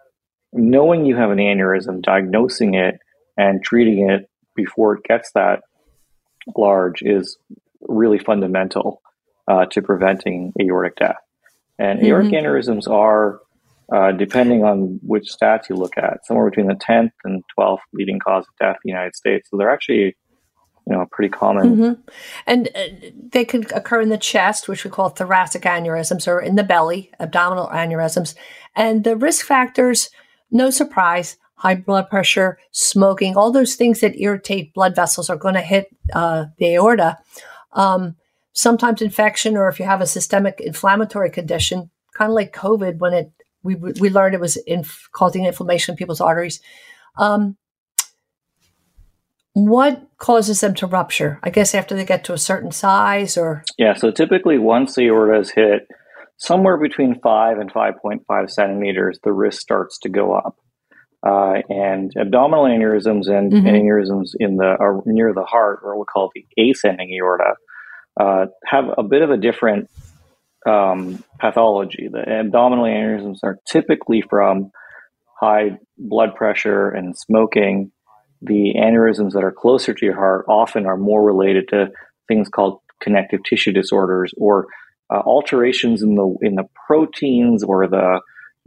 knowing you have an aneurysm, diagnosing it, and treating it before it gets that large is really fundamental uh, to preventing aortic death. And mm-hmm. aortic aneurysms are, uh, depending on which stats you look at, somewhere between the 10th and 12th leading cause of death in the United States. So they're actually, you know, pretty common. Mm-hmm. And uh, they can occur in the chest, which we call thoracic aneurysms, or in the belly, abdominal aneurysms. And the risk factors, no surprise, high blood pressure, smoking, all those things that irritate blood vessels are going to hit uh, the aorta. Um, sometimes infection, or if you have a systemic inflammatory condition, kind of like COVID, when it we we learned it was inf- causing inflammation in people's arteries. Um, what causes them to rupture? I guess after they get to a certain size, or yeah. So typically, once the aorta is hit somewhere between five and five point five centimeters, the risk starts to go up. Uh, and abdominal aneurysms and, mm-hmm. aneurysms in the uh, near the heart, or we call the ascending aorta, uh, have a bit of a different um, pathology. The abdominal aneurysms are typically from high blood pressure and smoking. The aneurysms that are closer to your heart often are more related to things called connective tissue disorders or uh, alterations in the in the proteins or the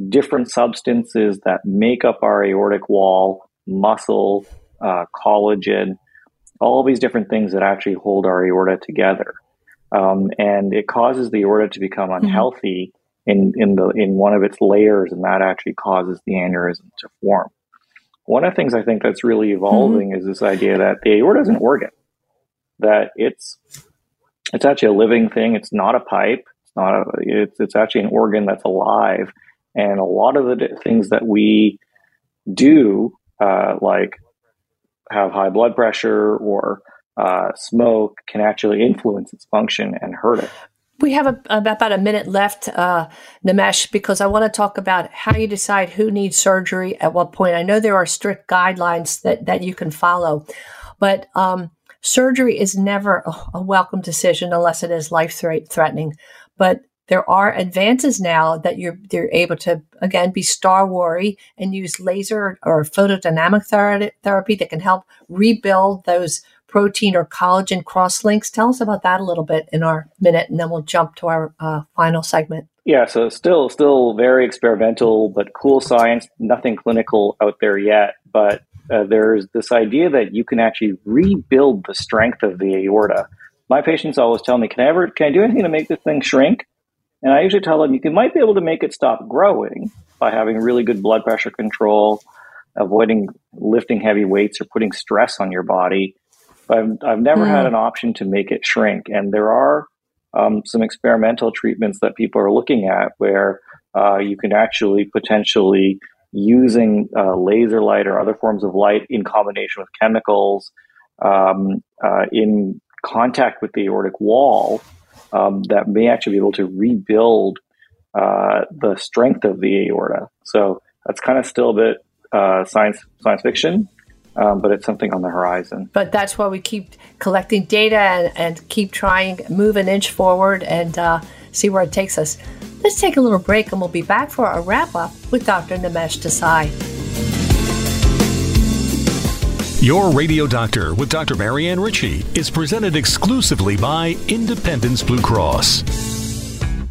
different substances that make up our aortic wall, muscle, uh, collagen, all these different things that actually hold our aorta together. Um, and it causes the aorta to become mm-hmm. unhealthy mm-hmm. in, in the in one of its layers, and that actually causes the aneurysm to form. One of the things I think that's really evolving mm-hmm. is this idea that the aorta is an organ, that it's it's actually a living thing. It's not a pipe. It's not a. It's it's actually an organ that's alive and a lot of the things that we do, uh, like have high blood pressure or uh, smoke, can actually influence its function and hurt it. We have a, about a minute left, uh, Nimesh, because I want to talk about how you decide who needs surgery at what point. I know there are strict guidelines that, that you can follow, but um, surgery is never a welcome decision unless it is life threatening. But there are advances now that you're they're able to again be star worry and use laser or photodynamic ther- therapy that can help rebuild those protein or collagen crosslinks. Tell us about that a little bit in our minute, and then we'll jump to our uh, final segment. Yeah, so still, still very experimental, but cool science. Nothing clinical out there yet, but uh, there's this idea that you can actually rebuild the strength of the aorta. My patients always tell me, "Can I ever? Can I do anything to make this thing shrink?" And I usually tell them, "You can, might be able to make it stop growing by having really good blood pressure control, avoiding lifting heavy weights or putting stress on your body." I've, I've never mm. had an option to make it shrink. And there are um, some experimental treatments that people are looking at where uh, you can actually potentially using uh, laser light or other forms of light in combination with chemicals um, uh, in contact with the aortic wall um, that may actually be able to rebuild uh, the strength of the aorta. So that's kind of still a bit uh, science science fiction, um, but it's something on the horizon. But that's why we keep collecting data and, and keep trying, move an inch forward, and uh, see where it takes us. Let's take a little break, and we'll be back for a wrap up with Dr. Nimesh Desai. Your Radio Doctor with Dr. Marianne Ritchie is presented exclusively by Independence Blue Cross.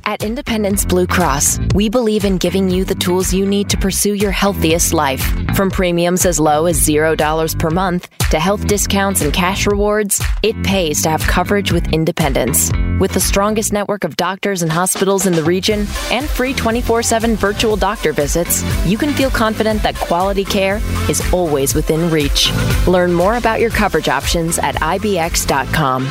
At Independence Blue Cross, we believe in giving you the tools you need to pursue your healthiest life. From premiums as low as $0 per month to health discounts and cash rewards, it pays to have coverage with Independence. With the strongest network of doctors and hospitals in the region and free 24 7 virtual doctor visits, you can feel confident that quality care is always within reach. Learn more about your coverage options at IBX.com.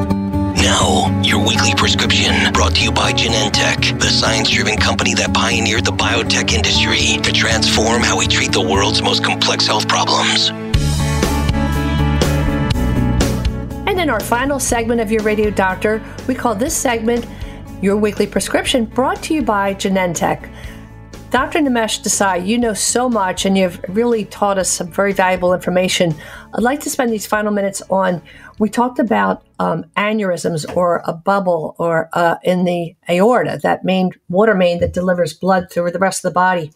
Now, your weekly prescription brought to you by Genentech, the science driven company that pioneered the biotech industry to transform how we treat the world's most complex health problems. And in our final segment of Your Radio Doctor, we call this segment Your Weekly Prescription, brought to you by Genentech. Dr. Nimesh Desai, you know so much and you've really taught us some very valuable information. I'd like to spend these final minutes on we talked about um, aneurysms or a bubble or uh, in the aorta, that main water main that delivers blood through the rest of the body.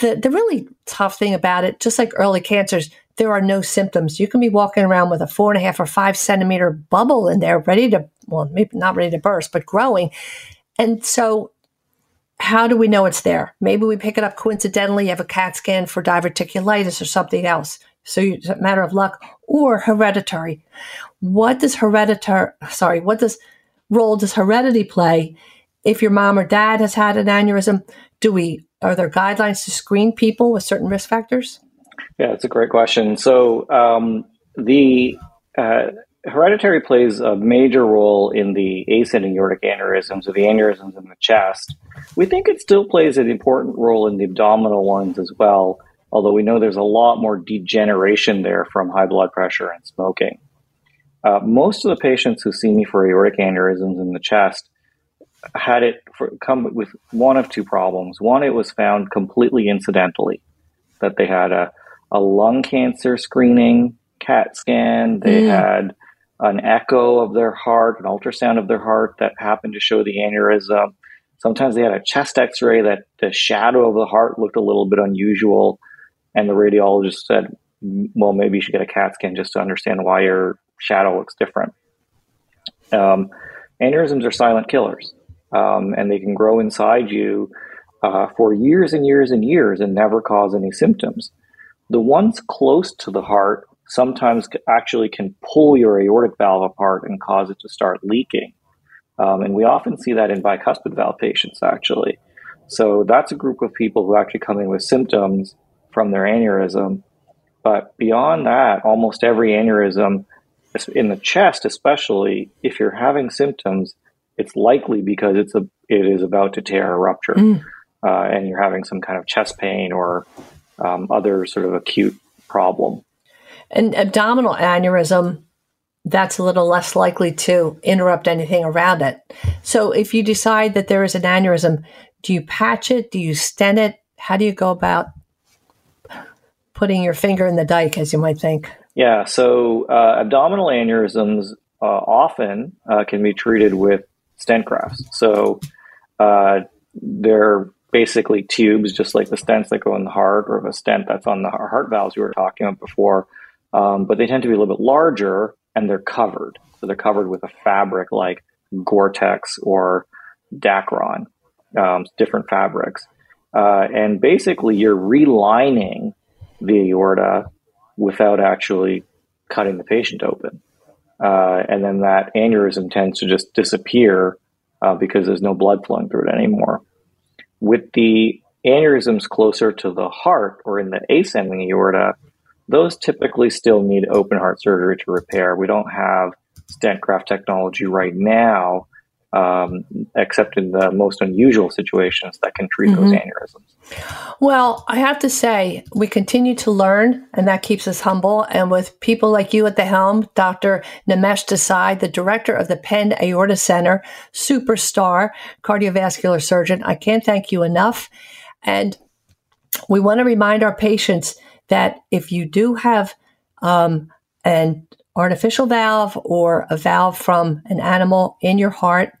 The, the really tough thing about it, just like early cancers, there are no symptoms. You can be walking around with a four and a half or five centimeter bubble in there, ready to, well, maybe not ready to burst, but growing. And so, how do we know it's there? Maybe we pick it up coincidentally. You have a CAT scan for diverticulitis or something else. So it's a matter of luck or hereditary. What does hereditary, sorry, what does role does heredity play? If your mom or dad has had an aneurysm, do we, are there guidelines to screen people with certain risk factors? Yeah, that's a great question. So um, the uh, hereditary plays a major role in the ascending aortic aneurysms or the aneurysms in the chest. We think it still plays an important role in the abdominal ones as well although we know there's a lot more degeneration there from high blood pressure and smoking. Uh, most of the patients who see me for aortic aneurysms in the chest had it for, come with one of two problems. One, it was found completely incidentally that they had a, a lung cancer screening CAT scan, they mm. had an echo of their heart, an ultrasound of their heart that happened to show the aneurysm. Sometimes they had a chest x ray that the shadow of the heart looked a little bit unusual. And the radiologist said, well, maybe you should get a CAT scan just to understand why your shadow looks different. Um, aneurysms are silent killers, um, and they can grow inside you uh, for years and years and years and never cause any symptoms. The ones close to the heart sometimes actually can pull your aortic valve apart and cause it to start leaking. Um, and we often see that in bicuspid valve patients, actually. So that's a group of people who actually come in with symptoms from their aneurysm. But beyond that, almost every aneurysm in the chest, especially if you're having symptoms, it's likely because it's a it is about to tear or rupture, mm. uh, and you're having some kind of chest pain or um, other sort of acute problem. An abdominal aneurysm, that's a little less likely to interrupt anything around it. So if you decide that there is an aneurysm, do you patch it? Do you stent it? How do you go about putting your finger in the dike, as you might think? Yeah, so uh, abdominal aneurysms uh, often uh, can be treated with stent grafts. So uh, they're basically tubes, just like the stents that go in the heart, or a stent that's on the heart valves we were talking about before. Um, but they tend to be a little bit larger, and they're covered. So they're covered with a fabric like Gore-Tex or Dacron, um, different fabrics. Uh, and basically, you're relining the aorta without actually cutting the patient open. Uh, and then that aneurysm tends to just disappear uh, because there's no blood flowing through it anymore. With the aneurysms closer to the heart or in the ascending aorta, those typically still need open heart surgery to repair. We don't have stent graft technology right now um, except in the most unusual situations that can treat mm-hmm. those aneurysms. Well, I have to say, we continue to learn, and that keeps us humble. And with people like you at the helm, Dr. Nimesh Desai, the director of the Penn Aorta Center, superstar cardiovascular surgeon, I can't thank you enough. And we want to remind our patients that if you do have um, an artificial valve or a valve from an animal in your heart,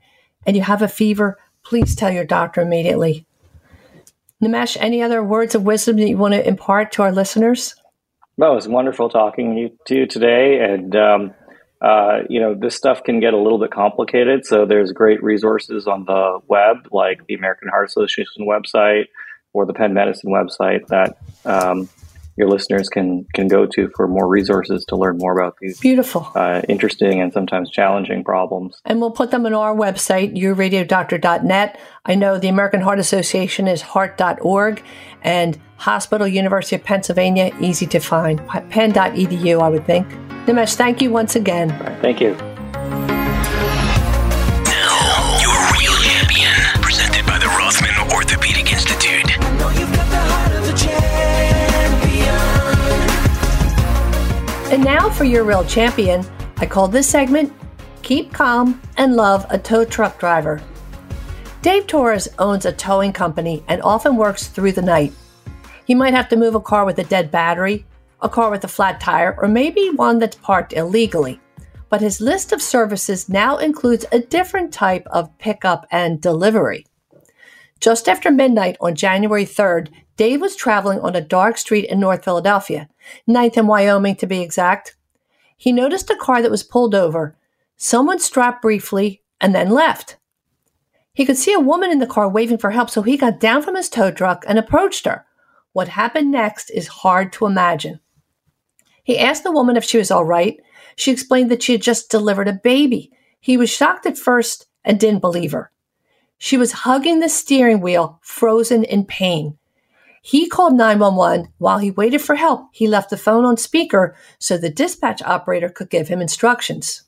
and you have a fever, please tell your doctor immediately. Nimesh, any other words of wisdom that you want to impart to our listeners? Well, it was wonderful talking to you today. And, um, uh, you know, this stuff can get a little bit complicated. So there's great resources on the web, like the American Heart Association website or the Penn Medicine website that um, your listeners can can go to for more resources to learn more about these beautiful, uh, interesting, and sometimes challenging problems. And we'll put them on our website, yourradiodoctor.net. I know the American Heart Association is heart.org, and Hospital University of Pennsylvania, easy to find. Penn.edu, I would think. Nimesh, thank you once again. Right, thank you. And now for your real champion. I call this segment Keep Calm and Love a Tow Truck Driver. Dave Torres owns a towing company and often works through the night. He might have to move a car with a dead battery, a car with a flat tire, or maybe one that's parked illegally. But his list of services now includes a different type of pickup and delivery. Just after midnight on January 3rd, Dave was traveling on a dark street in North Philadelphia, 9th and Wyoming to be exact. He noticed a car that was pulled over. Someone stopped briefly and then left. He could see a woman in the car waving for help, so he got down from his tow truck and approached her. What happened next is hard to imagine. He asked the woman if she was all right. She explained that she had just delivered a baby. He was shocked at first and didn't believe her. She was hugging the steering wheel, frozen in pain. He called 911 while he waited for help. He left the phone on speaker so the dispatch operator could give him instructions.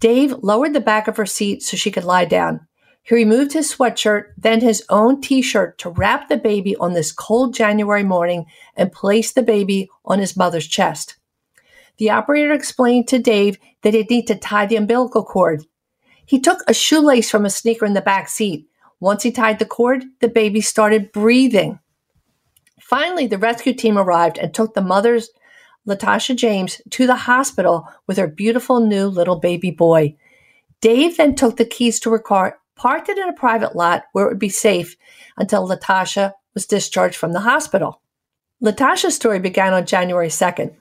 Dave lowered the back of her seat so she could lie down. He removed his sweatshirt, then his own t shirt to wrap the baby on this cold January morning and place the baby on his mother's chest. The operator explained to Dave that he'd need to tie the umbilical cord. He took a shoelace from a sneaker in the back seat. Once he tied the cord, the baby started breathing. Finally, the rescue team arrived and took the mother's, Latasha James, to the hospital with her beautiful new little baby boy. Dave then took the keys to her car, parked it in a private lot where it would be safe until Latasha was discharged from the hospital. Latasha's story began on January 2nd.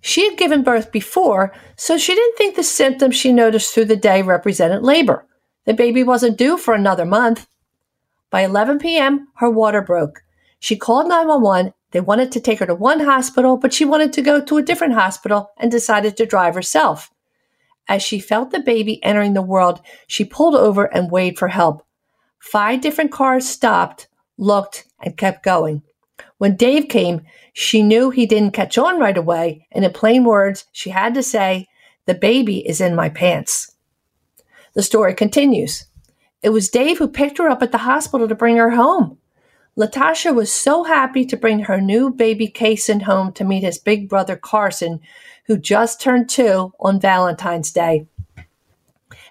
She had given birth before, so she didn't think the symptoms she noticed through the day represented labor. The baby wasn't due for another month. By 11 p.m., her water broke. She called 911. They wanted to take her to one hospital, but she wanted to go to a different hospital and decided to drive herself. As she felt the baby entering the world, she pulled over and waited for help. Five different cars stopped, looked, and kept going. When Dave came, she knew he didn't catch on right away, and in plain words, she had to say, The baby is in my pants. The story continues. It was Dave who picked her up at the hospital to bring her home. Latasha was so happy to bring her new baby Kason home to meet his big brother Carson, who just turned two on Valentine's Day.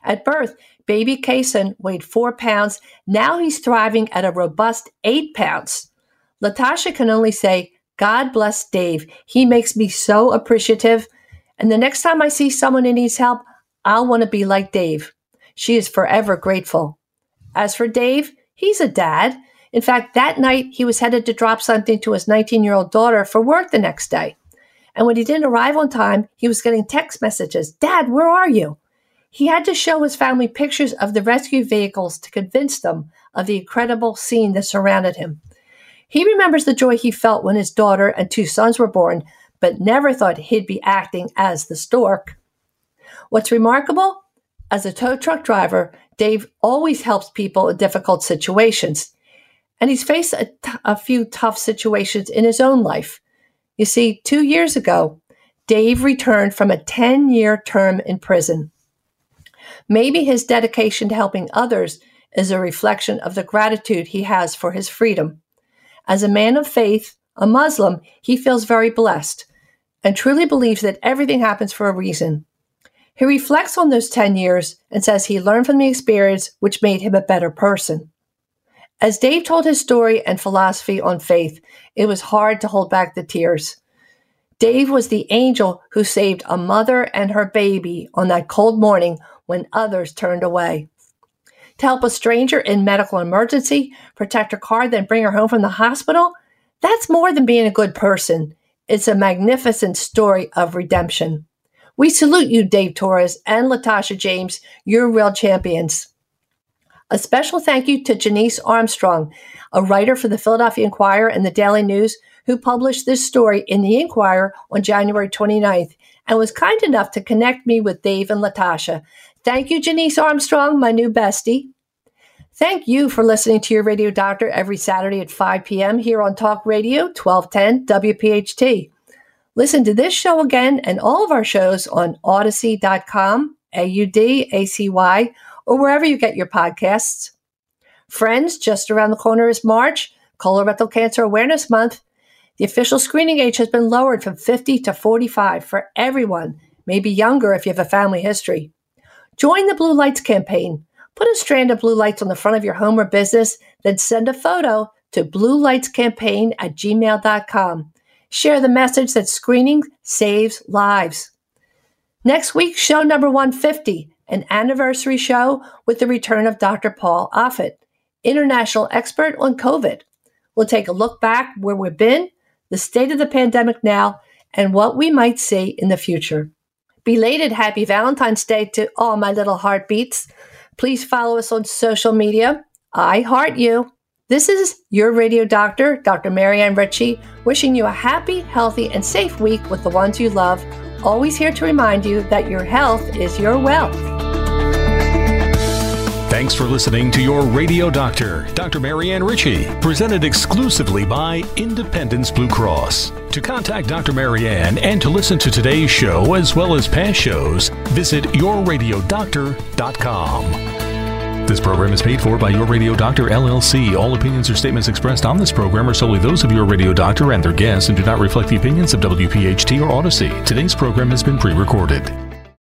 At birth, baby Kason weighed four pounds. Now he's thriving at a robust eight pounds. Latasha can only say, God bless Dave. He makes me so appreciative. And the next time I see someone who needs help, I'll want to be like Dave. She is forever grateful. As for Dave, he's a dad. In fact, that night he was headed to drop something to his 19 year old daughter for work the next day. And when he didn't arrive on time, he was getting text messages Dad, where are you? He had to show his family pictures of the rescue vehicles to convince them of the incredible scene that surrounded him. He remembers the joy he felt when his daughter and two sons were born, but never thought he'd be acting as the stork. What's remarkable? As a tow truck driver, Dave always helps people in difficult situations. And he's faced a, t- a few tough situations in his own life. You see, two years ago, Dave returned from a 10 year term in prison. Maybe his dedication to helping others is a reflection of the gratitude he has for his freedom. As a man of faith, a Muslim, he feels very blessed and truly believes that everything happens for a reason. He reflects on those 10 years and says he learned from the experience, which made him a better person. As Dave told his story and philosophy on faith, it was hard to hold back the tears. Dave was the angel who saved a mother and her baby on that cold morning when others turned away. To help a stranger in medical emergency, protect her car, then bring her home from the hospital, that's more than being a good person. It's a magnificent story of redemption. We salute you, Dave Torres and Latasha James. You're real champions. A special thank you to Janice Armstrong, a writer for the Philadelphia Inquirer and the Daily News, who published this story in the Inquirer on January 29th and was kind enough to connect me with Dave and Latasha. Thank you, Janice Armstrong, my new bestie. Thank you for listening to your radio doctor every Saturday at 5 p.m. here on Talk Radio 1210 WPHT. Listen to this show again and all of our shows on audacy.com, A U D A C Y, or wherever you get your podcasts. Friends, just around the corner is March, Colorectal Cancer Awareness Month. The official screening age has been lowered from 50 to 45 for everyone, maybe younger if you have a family history. Join the Blue Lights campaign. Put a strand of blue lights on the front of your home or business, then send a photo to bluelightscampaign at gmail.com. Share the message that screening saves lives. Next week, show number 150 an anniversary show with the return of Dr. Paul Offit, international expert on COVID. We'll take a look back where we've been, the state of the pandemic now, and what we might see in the future. Belated happy Valentine's Day to all my little heartbeats. Please follow us on social media. I heart you. This is your radio doctor, Dr. Marianne Ritchie, wishing you a happy, healthy, and safe week with the ones you love. Always here to remind you that your health is your wealth. Thanks for listening to your radio doctor, Dr. Marianne Ritchie, presented exclusively by Independence Blue Cross. To contact Dr. Marianne and to listen to today's show as well as past shows, visit yourradiodoctor.com. This program is paid for by Your Radio Doctor LLC. All opinions or statements expressed on this program are solely those of Your Radio Doctor and their guests and do not reflect the opinions of WPHT or Audacy. Today's program has been pre recorded.